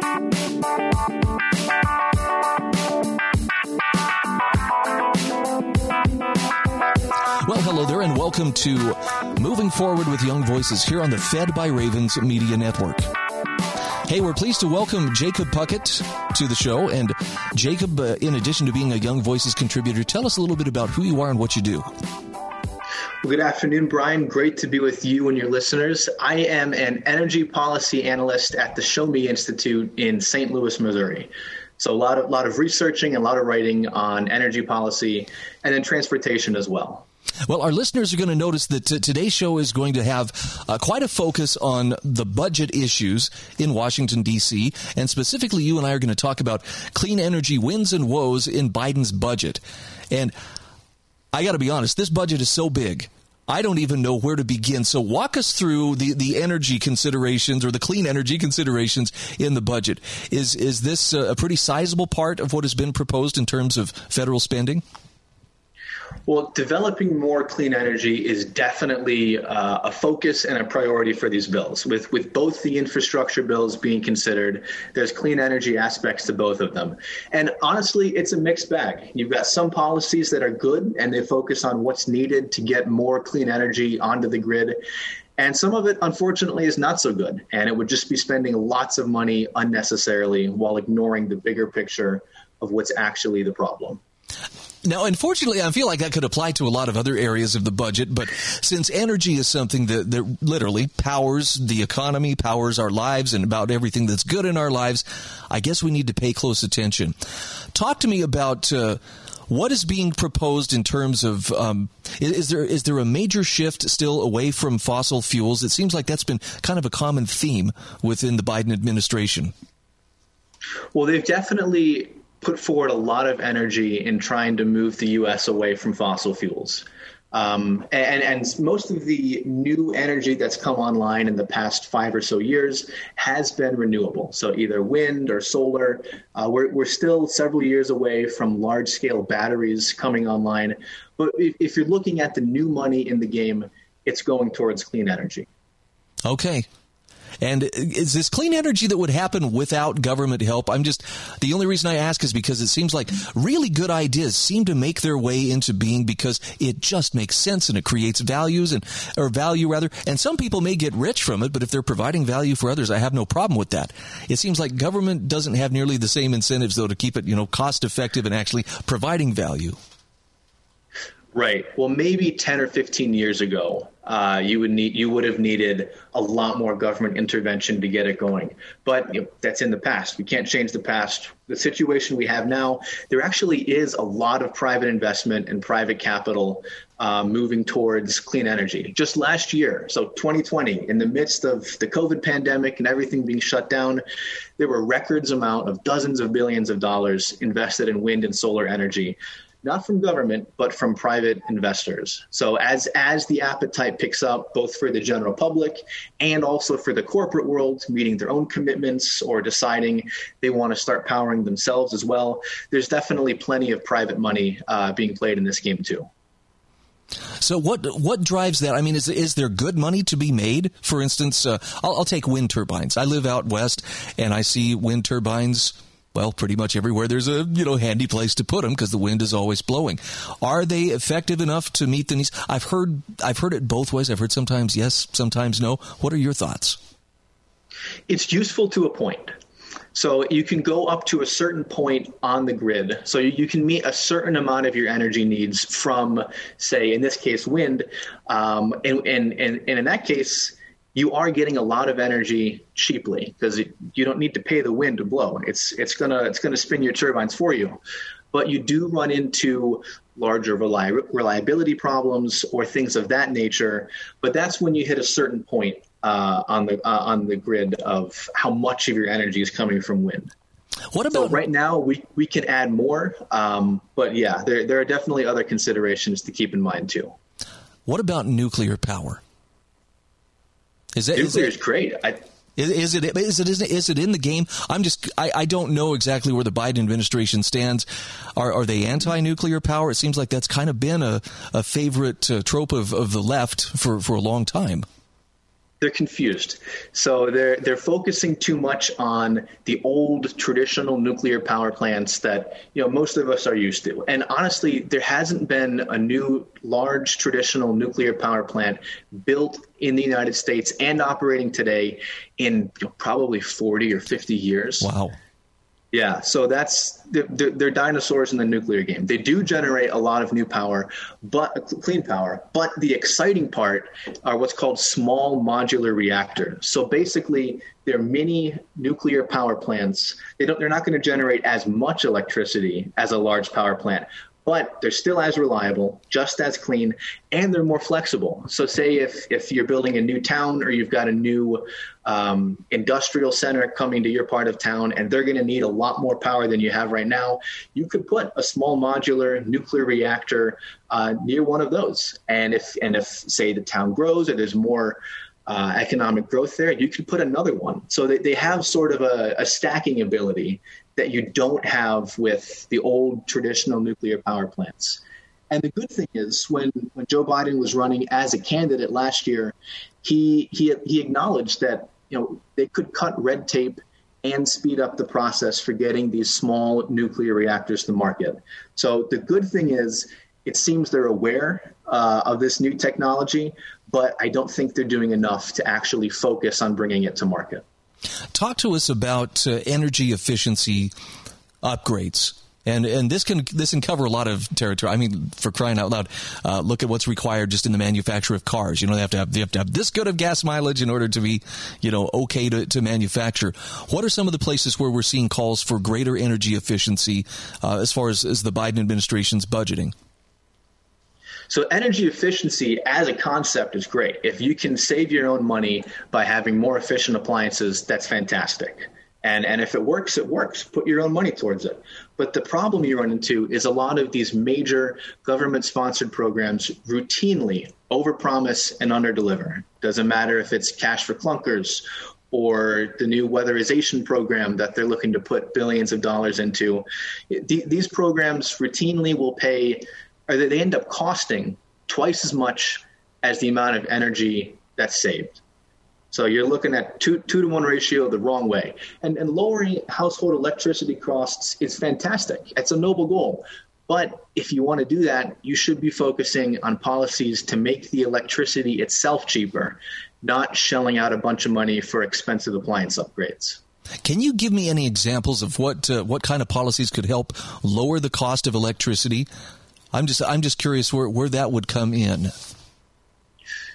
Well, hello there, and welcome to Moving Forward with Young Voices here on the Fed by Ravens Media Network. Hey, we're pleased to welcome Jacob Puckett to the show. And Jacob, uh, in addition to being a Young Voices contributor, tell us a little bit about who you are and what you do. Good afternoon, Brian. Great to be with you and your listeners. I am an energy policy analyst at the Show Me Institute in St. Louis, Missouri. So a lot of lot of researching, and a lot of writing on energy policy, and then transportation as well. Well, our listeners are going to notice that t- today's show is going to have uh, quite a focus on the budget issues in Washington, D.C., and specifically, you and I are going to talk about clean energy wins and woes in Biden's budget. And I got to be honest, this budget is so big. I don't even know where to begin. So walk us through the, the energy considerations or the clean energy considerations in the budget. Is is this a pretty sizable part of what has been proposed in terms of federal spending? Well, developing more clean energy is definitely uh, a focus and a priority for these bills. With with both the infrastructure bills being considered, there's clean energy aspects to both of them. And honestly, it's a mixed bag. You've got some policies that are good and they focus on what's needed to get more clean energy onto the grid. And some of it, unfortunately, is not so good. And it would just be spending lots of money unnecessarily while ignoring the bigger picture of what's actually the problem. Now, unfortunately, I feel like that could apply to a lot of other areas of the budget, but since energy is something that, that literally powers the economy, powers our lives, and about everything that's good in our lives, I guess we need to pay close attention. Talk to me about. Uh, what is being proposed in terms of um, is, is, there is there a major shift still away from fossil fuels? It seems like that's been kind of a common theme within the Biden administration. Well, they've definitely put forward a lot of energy in trying to move the U.S. away from fossil fuels. Um, and, and most of the new energy that's come online in the past five or so years has been renewable. So either wind or solar. Uh, we're, we're still several years away from large scale batteries coming online. But if, if you're looking at the new money in the game, it's going towards clean energy. Okay. And is this clean energy that would happen without government help? I'm just, the only reason I ask is because it seems like really good ideas seem to make their way into being because it just makes sense and it creates values and, or value rather. And some people may get rich from it, but if they're providing value for others, I have no problem with that. It seems like government doesn't have nearly the same incentives though to keep it, you know, cost effective and actually providing value. Right. Well, maybe 10 or 15 years ago, uh, you would need you would have needed a lot more government intervention to get it going. But you know, that's in the past. We can't change the past. The situation we have now, there actually is a lot of private investment and private capital uh, moving towards clean energy. Just last year, so 2020, in the midst of the COVID pandemic and everything being shut down, there were records amount of dozens of billions of dollars invested in wind and solar energy not from government, but from private investors. So as as the appetite picks up, both for the general public and also for the corporate world, meeting their own commitments or deciding they want to start powering themselves as well, there's definitely plenty of private money uh, being played in this game too. So what what drives that? I mean, is is there good money to be made? For instance, uh, I'll, I'll take wind turbines. I live out west, and I see wind turbines well, pretty much everywhere there's a, you know, handy place to put them because the wind is always blowing. Are they effective enough to meet the needs? I've heard, I've heard it both ways. I've heard sometimes yes, sometimes no. What are your thoughts? It's useful to a point. So you can go up to a certain point on the grid. So you can meet a certain amount of your energy needs from, say, in this case, wind. Um, and, and, and, and in that case, you are getting a lot of energy cheaply because you don't need to pay the wind to blow. It's it's gonna it's gonna spin your turbines for you, but you do run into larger reliability problems or things of that nature. But that's when you hit a certain point uh, on the uh, on the grid of how much of your energy is coming from wind. What about so right now? We we can add more, um, but yeah, there there are definitely other considerations to keep in mind too. What about nuclear power? Is it nuclear is, it, is great. I, is, is, it is it is it is it in the game? I'm just I, I don't know exactly where the Biden administration stands. Are are they anti-nuclear power? It seems like that's kind of been a, a favorite uh, trope of, of the left for, for a long time. They're confused. So they're they're focusing too much on the old traditional nuclear power plants that you know most of us are used to. And honestly, there hasn't been a new large traditional nuclear power plant built in the United States and operating today in you know, probably 40 or 50 years. Wow. Yeah, so that's they're, they're, dinosaurs in the nuclear game. They do generate a lot of new power, but clean power. But the exciting part are what's called small modular reactors. So basically, they're mini nuclear power plants. They don't. They're not going to generate as much electricity as a large power plant, but they're still as reliable, just as clean, and they're more flexible. So, say if if you're building a new town or you've got a new um, industrial center coming to your part of town, and they're going to need a lot more power than you have right now, you could put a small modular nuclear reactor uh, near one of those. And if and if say the town grows or there's more uh, economic growth there, you could put another one. So they, they have sort of a, a stacking ability that you don't have with the old traditional nuclear power plants. And the good thing is, when, when Joe Biden was running as a candidate last year, he, he, he acknowledged that you know they could cut red tape and speed up the process for getting these small nuclear reactors to market. So the good thing is, it seems they're aware uh, of this new technology, but I don't think they're doing enough to actually focus on bringing it to market. Talk to us about uh, energy efficiency upgrades. And and this can this can cover a lot of territory. I mean, for crying out loud, uh, look at what's required just in the manufacture of cars. You know, they have to have they have to have this good of gas mileage in order to be, you know, okay to, to manufacture. What are some of the places where we're seeing calls for greater energy efficiency uh, as far as, as the Biden administration's budgeting? So energy efficiency as a concept is great. If you can save your own money by having more efficient appliances, that's fantastic. And, and if it works, it works. Put your own money towards it. But the problem you run into is a lot of these major government sponsored programs routinely overpromise and underdeliver. Doesn't matter if it's cash for clunkers or the new weatherization program that they're looking to put billions of dollars into. These programs routinely will pay or they end up costing twice as much as the amount of energy that's saved. So you're looking at two two to one ratio the wrong way. And and lowering household electricity costs is fantastic. It's a noble goal. But if you want to do that, you should be focusing on policies to make the electricity itself cheaper, not shelling out a bunch of money for expensive appliance upgrades. Can you give me any examples of what uh, what kind of policies could help lower the cost of electricity I'm just I'm just curious where, where that would come in.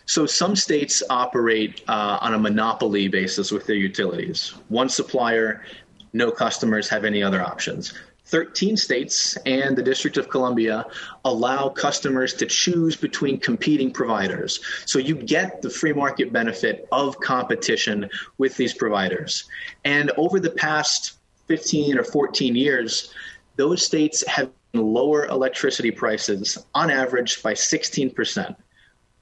So some states operate uh, on a monopoly basis with their utilities. One supplier, no customers have any other options. 13 states and the District of Columbia allow customers to choose between competing providers. So you get the free market benefit of competition with these providers. And over the past 15 or 14 years, those states have lower electricity prices on average by 16%.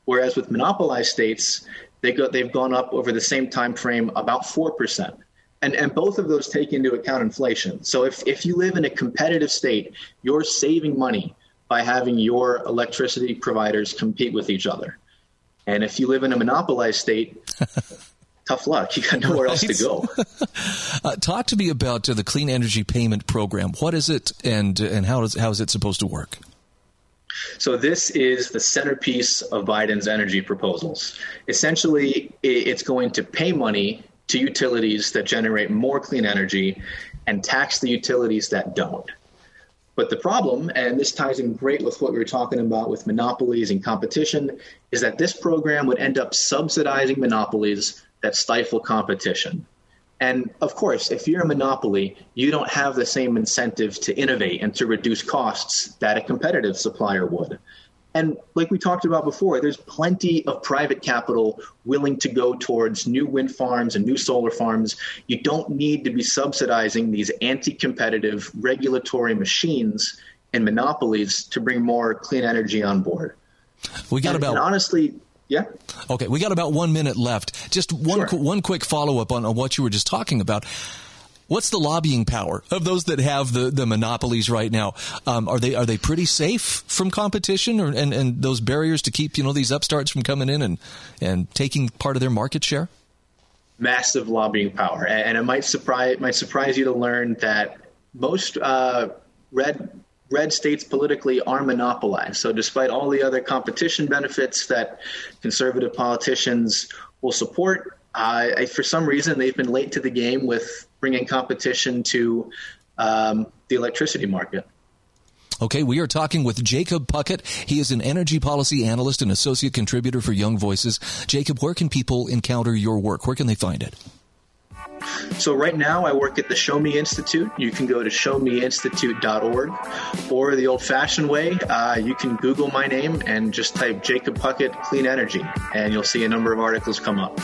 Whereas with monopolized states, they go, they've gone up over the same time frame about 4%. And, and both of those take into account inflation. So if, if you live in a competitive state, you're saving money by having your electricity providers compete with each other. And if you live in a monopolized state, tough luck. You got nowhere right. else to go. uh, talk to me about uh, the Clean Energy Payment Program. What is it, and and how is how is it supposed to work? So this is the centerpiece of Biden's energy proposals. Essentially, it's going to pay money to utilities that generate more clean energy and tax the utilities that don't. But the problem, and this ties in great with what we were talking about with monopolies and competition, is that this program would end up subsidizing monopolies that stifle competition. And of course, if you're a monopoly, you don't have the same incentive to innovate and to reduce costs that a competitive supplier would. And like we talked about before, there's plenty of private capital willing to go towards new wind farms and new solar farms. You don't need to be subsidizing these anti competitive regulatory machines and monopolies to bring more clean energy on board. We got and, about. And honestly, yeah. Okay, we got about one minute left. Just one sure. one quick follow up on, on what you were just talking about. What's the lobbying power of those that have the, the monopolies right now? Um, are they are they pretty safe from competition or, and and those barriers to keep you know these upstarts from coming in and and taking part of their market share? Massive lobbying power, and it might surprise might surprise you to learn that most uh, red red states politically are monopolized. So, despite all the other competition benefits that conservative politicians will support, uh, for some reason they've been late to the game with bringing competition to um, the electricity market. Okay, we are talking with Jacob Puckett. He is an energy policy analyst and associate contributor for Young Voices. Jacob, where can people encounter your work? Where can they find it? So right now I work at the Show Me Institute. You can go to showmeinstitute.org or the old fashioned way, uh, you can Google my name and just type Jacob Puckett Clean Energy and you'll see a number of articles come up.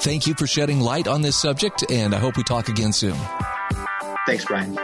Thank you for shedding light on this subject and I hope we talk again soon. Thanks, Brian.